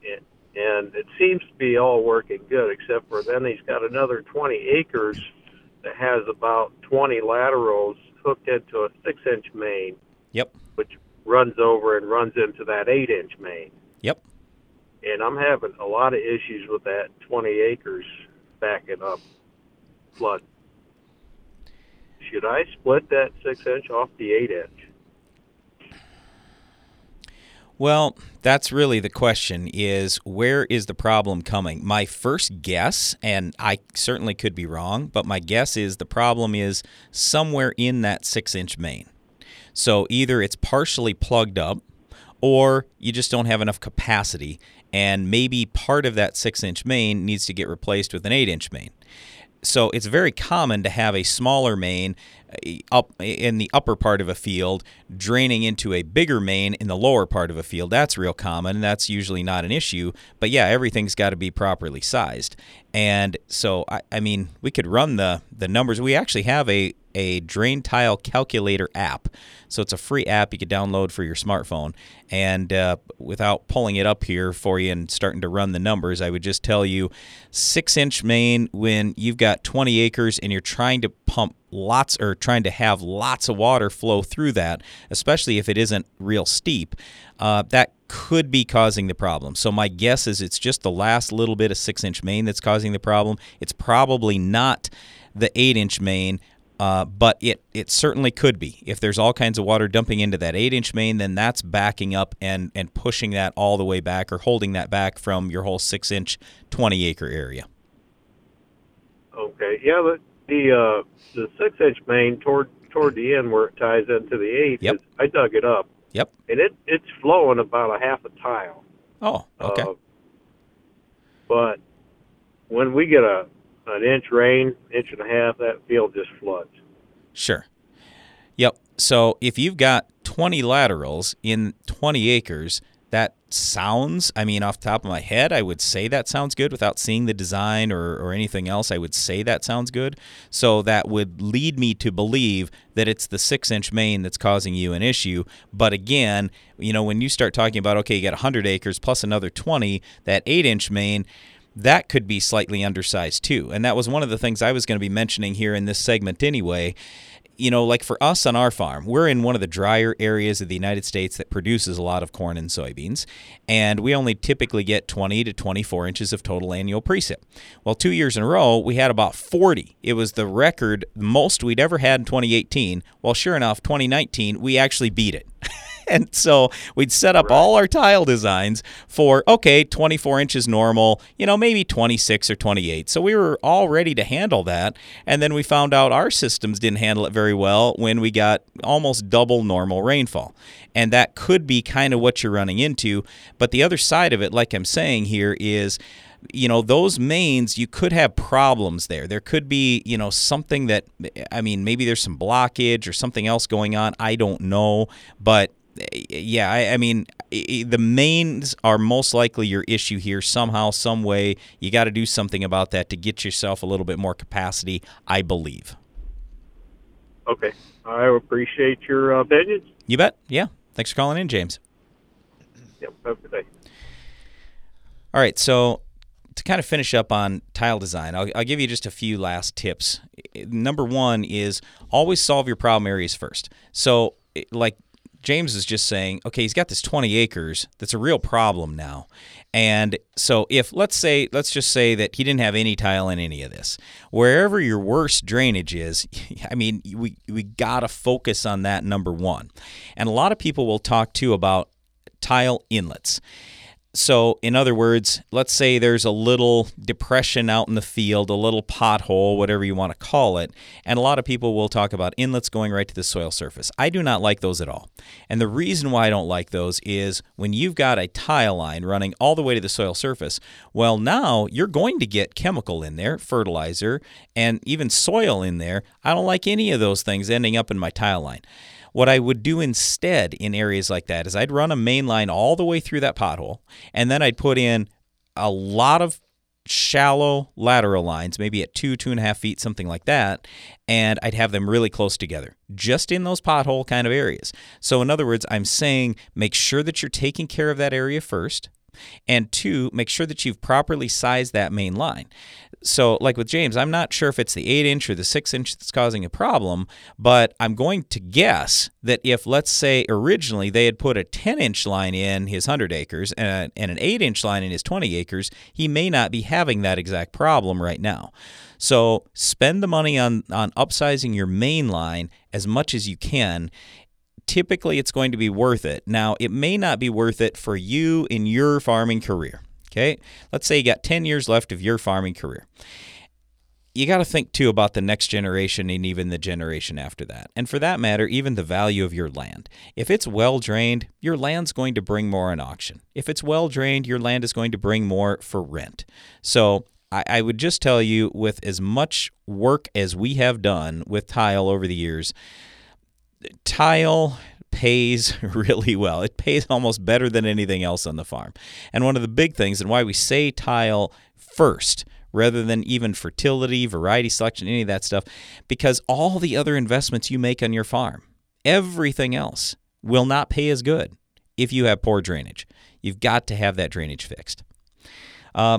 And, and it seems to be all working good, except for then he's got another 20 acres that has about 20 laterals hooked into a six-inch main. Yep. Which runs over and runs into that eight inch main. And I'm having a lot of issues with that 20 acres backing up flood. Should I split that six inch off the eight inch? Well, that's really the question is where is the problem coming? My first guess, and I certainly could be wrong, but my guess is the problem is somewhere in that six inch main. So either it's partially plugged up or you just don't have enough capacity, and maybe part of that six inch main needs to get replaced with an eight inch main. So it's very common to have a smaller main uh, up in the upper part of a field draining into a bigger main in the lower part of a field. That's real common, that's usually not an issue. But yeah, everything's got to be properly sized. And so I, I mean, we could run the the numbers. We actually have a a drain tile calculator app. So it's a free app you can download for your smartphone. And uh, without pulling it up here for you and starting to run the numbers, I would just tell you six inch main when you've got 20 acres and you're trying to pump lots or trying to have lots of water flow through that, especially if it isn't real steep, uh, that could be causing the problem. So my guess is it's just the last little bit of six inch main that's causing the problem. It's probably not the eight inch main. Uh, but it it certainly could be. If there's all kinds of water dumping into that eight inch main, then that's backing up and and pushing that all the way back or holding that back from your whole six inch, twenty acre area. Okay, yeah, but the uh, the six inch main toward toward the end where it ties into the eight, Yep. is, I dug it up. Yep. And it it's flowing about a half a tile. Oh, okay. Uh, but when we get a an inch rain, inch and a half, that field just floods. Sure. Yep. So if you've got 20 laterals in 20 acres, that sounds, I mean, off the top of my head, I would say that sounds good without seeing the design or, or anything else. I would say that sounds good. So that would lead me to believe that it's the six inch main that's causing you an issue. But again, you know, when you start talking about, okay, you got 100 acres plus another 20, that eight inch main, that could be slightly undersized too. And that was one of the things I was going to be mentioning here in this segment anyway. You know, like for us on our farm, we're in one of the drier areas of the United States that produces a lot of corn and soybeans, and we only typically get 20 to 24 inches of total annual precip. Well, two years in a row, we had about 40. It was the record most we'd ever had in 2018. Well, sure enough, 2019, we actually beat it. and so we'd set up all our tile designs for okay 24 inches normal you know maybe 26 or 28 so we were all ready to handle that. And then we found out our systems didn't handle it very well when we got almost double normal rainfall. And that could be kind of what you're running into. But the other side of it like i'm saying here is you know those mains you could have problems there. There could be you know something that i mean maybe there's some blockage or something else going on. I don't know. But yeah i, I mean the mains are most likely your issue here somehow some way you got to do something about that to get yourself a little bit more capacity i believe Okay, I appreciate your uh, opinions. you bet yeah thanks for calling in james Yep, have a good day. All right, so to kind of finish up on tile design, I'll, I'll give you just a few last tips. Number one is always solve your problem areas first. So, like James is just saying, okay, he's got this 20 acres that's a real problem now. And so, if let's say, let's just say that he didn't have any tile in any of this, wherever your worst drainage is, I mean, we, we got to focus on that number one. And a lot of people will talk too about tile inlets. So, in other words, let's say there's a little depression out in the field, a little pothole, whatever you want to call it, and a lot of people will talk about inlets going right to the soil surface. I do not like those at all. And the reason why I don't like those is when you've got a tile line running all the way to the soil surface, well, now you're going to get chemical in there, fertilizer, and even soil in there. I don't like any of those things ending up in my tile line. What I would do instead in areas like that is I'd run a main line all the way through that pothole, and then I'd put in a lot of shallow lateral lines, maybe at two, two and a half feet, something like that, and I'd have them really close together, just in those pothole kind of areas. So, in other words, I'm saying make sure that you're taking care of that area first. And two, make sure that you've properly sized that main line. So, like with James, I'm not sure if it's the eight inch or the six inch that's causing a problem, but I'm going to guess that if, let's say, originally they had put a 10 inch line in his 100 acres and, and an 8 inch line in his 20 acres, he may not be having that exact problem right now. So, spend the money on, on upsizing your main line as much as you can typically it's going to be worth it. Now, it may not be worth it for you in your farming career. Okay, let's say you got 10 years left of your farming career. You got to think too about the next generation and even the generation after that. And for that matter, even the value of your land. If it's well drained, your land's going to bring more in auction. If it's well drained, your land is going to bring more for rent. So I, I would just tell you, with as much work as we have done with tile over the years, tile pays really well. It pays almost better than anything else on the farm. And one of the big things, and why we say tile first rather than even fertility, variety selection, any of that stuff, because all the other investments you make on your farm, everything else, will not pay as good if you have poor drainage. You've got to have that drainage fixed. Uh,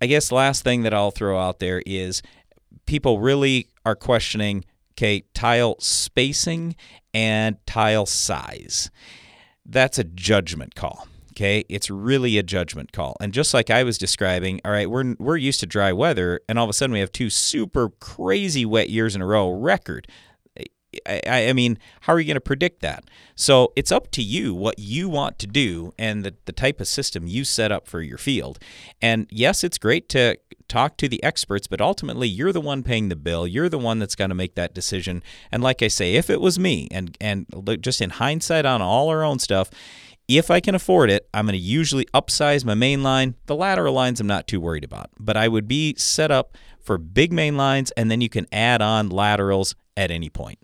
I guess last thing that I'll throw out there is people really are questioning okay, tile spacing and tile size. That's a judgment call. Okay, it's really a judgment call. And just like I was describing, all right, we're we're used to dry weather, and all of a sudden we have two super crazy wet years in a row, record. I, I mean, how are you going to predict that? So it's up to you what you want to do and the, the type of system you set up for your field. And yes, it's great to talk to the experts, but ultimately you're the one paying the bill. You're the one that's going to make that decision. And like I say, if it was me, and and just in hindsight on all our own stuff, if I can afford it, I'm going to usually upsize my main line. The lateral lines I'm not too worried about, but I would be set up for big main lines, and then you can add on laterals at any point.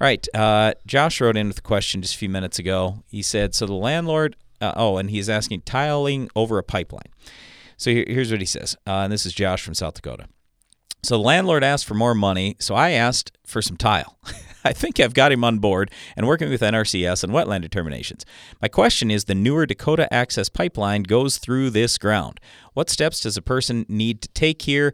Right. Uh, Josh wrote in with a question just a few minutes ago. He said, So the landlord, uh, oh, and he's asking tiling over a pipeline. So here, here's what he says. Uh, and this is Josh from South Dakota. So the landlord asked for more money, so I asked for some tile. I think I've got him on board and working with NRCS and wetland determinations. My question is the newer Dakota Access Pipeline goes through this ground. What steps does a person need to take here?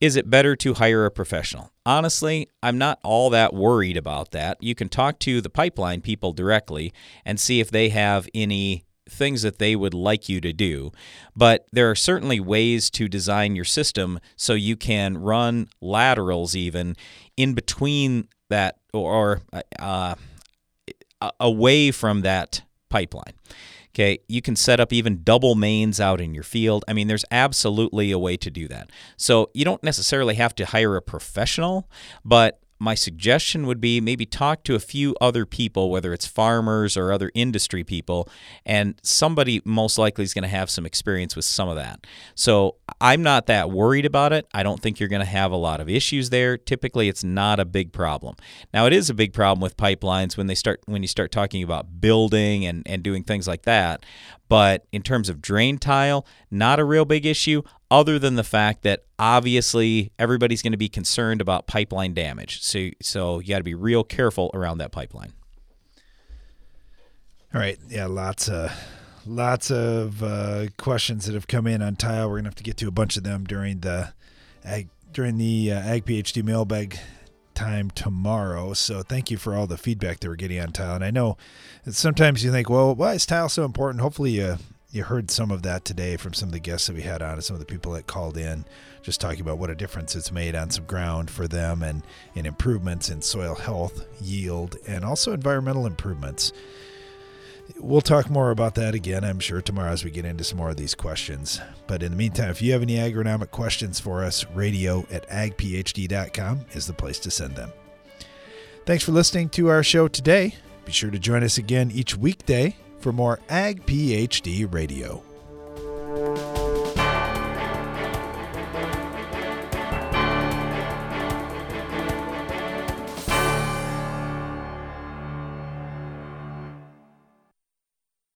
Is it better to hire a professional? Honestly, I'm not all that worried about that. You can talk to the pipeline people directly and see if they have any things that they would like you to do. But there are certainly ways to design your system so you can run laterals even in between that or uh, away from that pipeline. Okay, you can set up even double mains out in your field. I mean, there's absolutely a way to do that. So you don't necessarily have to hire a professional, but my suggestion would be maybe talk to a few other people, whether it's farmers or other industry people, and somebody most likely is going to have some experience with some of that. So I'm not that worried about it. I don't think you're going to have a lot of issues there. Typically, it's not a big problem. Now, it is a big problem with pipelines when they start when you start talking about building and, and doing things like that. But in terms of drain tile, not a real big issue, other than the fact that obviously everybody's going to be concerned about pipeline damage. So, so you got to be real careful around that pipeline. All right, yeah, lots of lots of uh, questions that have come in on tile. We're gonna have to get to a bunch of them during the during the uh, Ag PhD mailbag time tomorrow. So thank you for all the feedback that we're getting on tile. And I know sometimes you think, well, why is tile so important? Hopefully you you heard some of that today from some of the guests that we had on and some of the people that called in, just talking about what a difference it's made on some ground for them and in improvements in soil health, yield, and also environmental improvements. We'll talk more about that again, I'm sure, tomorrow as we get into some more of these questions. But in the meantime, if you have any agronomic questions for us, radio at agphd.com is the place to send them. Thanks for listening to our show today. Be sure to join us again each weekday for more Ag PhD Radio.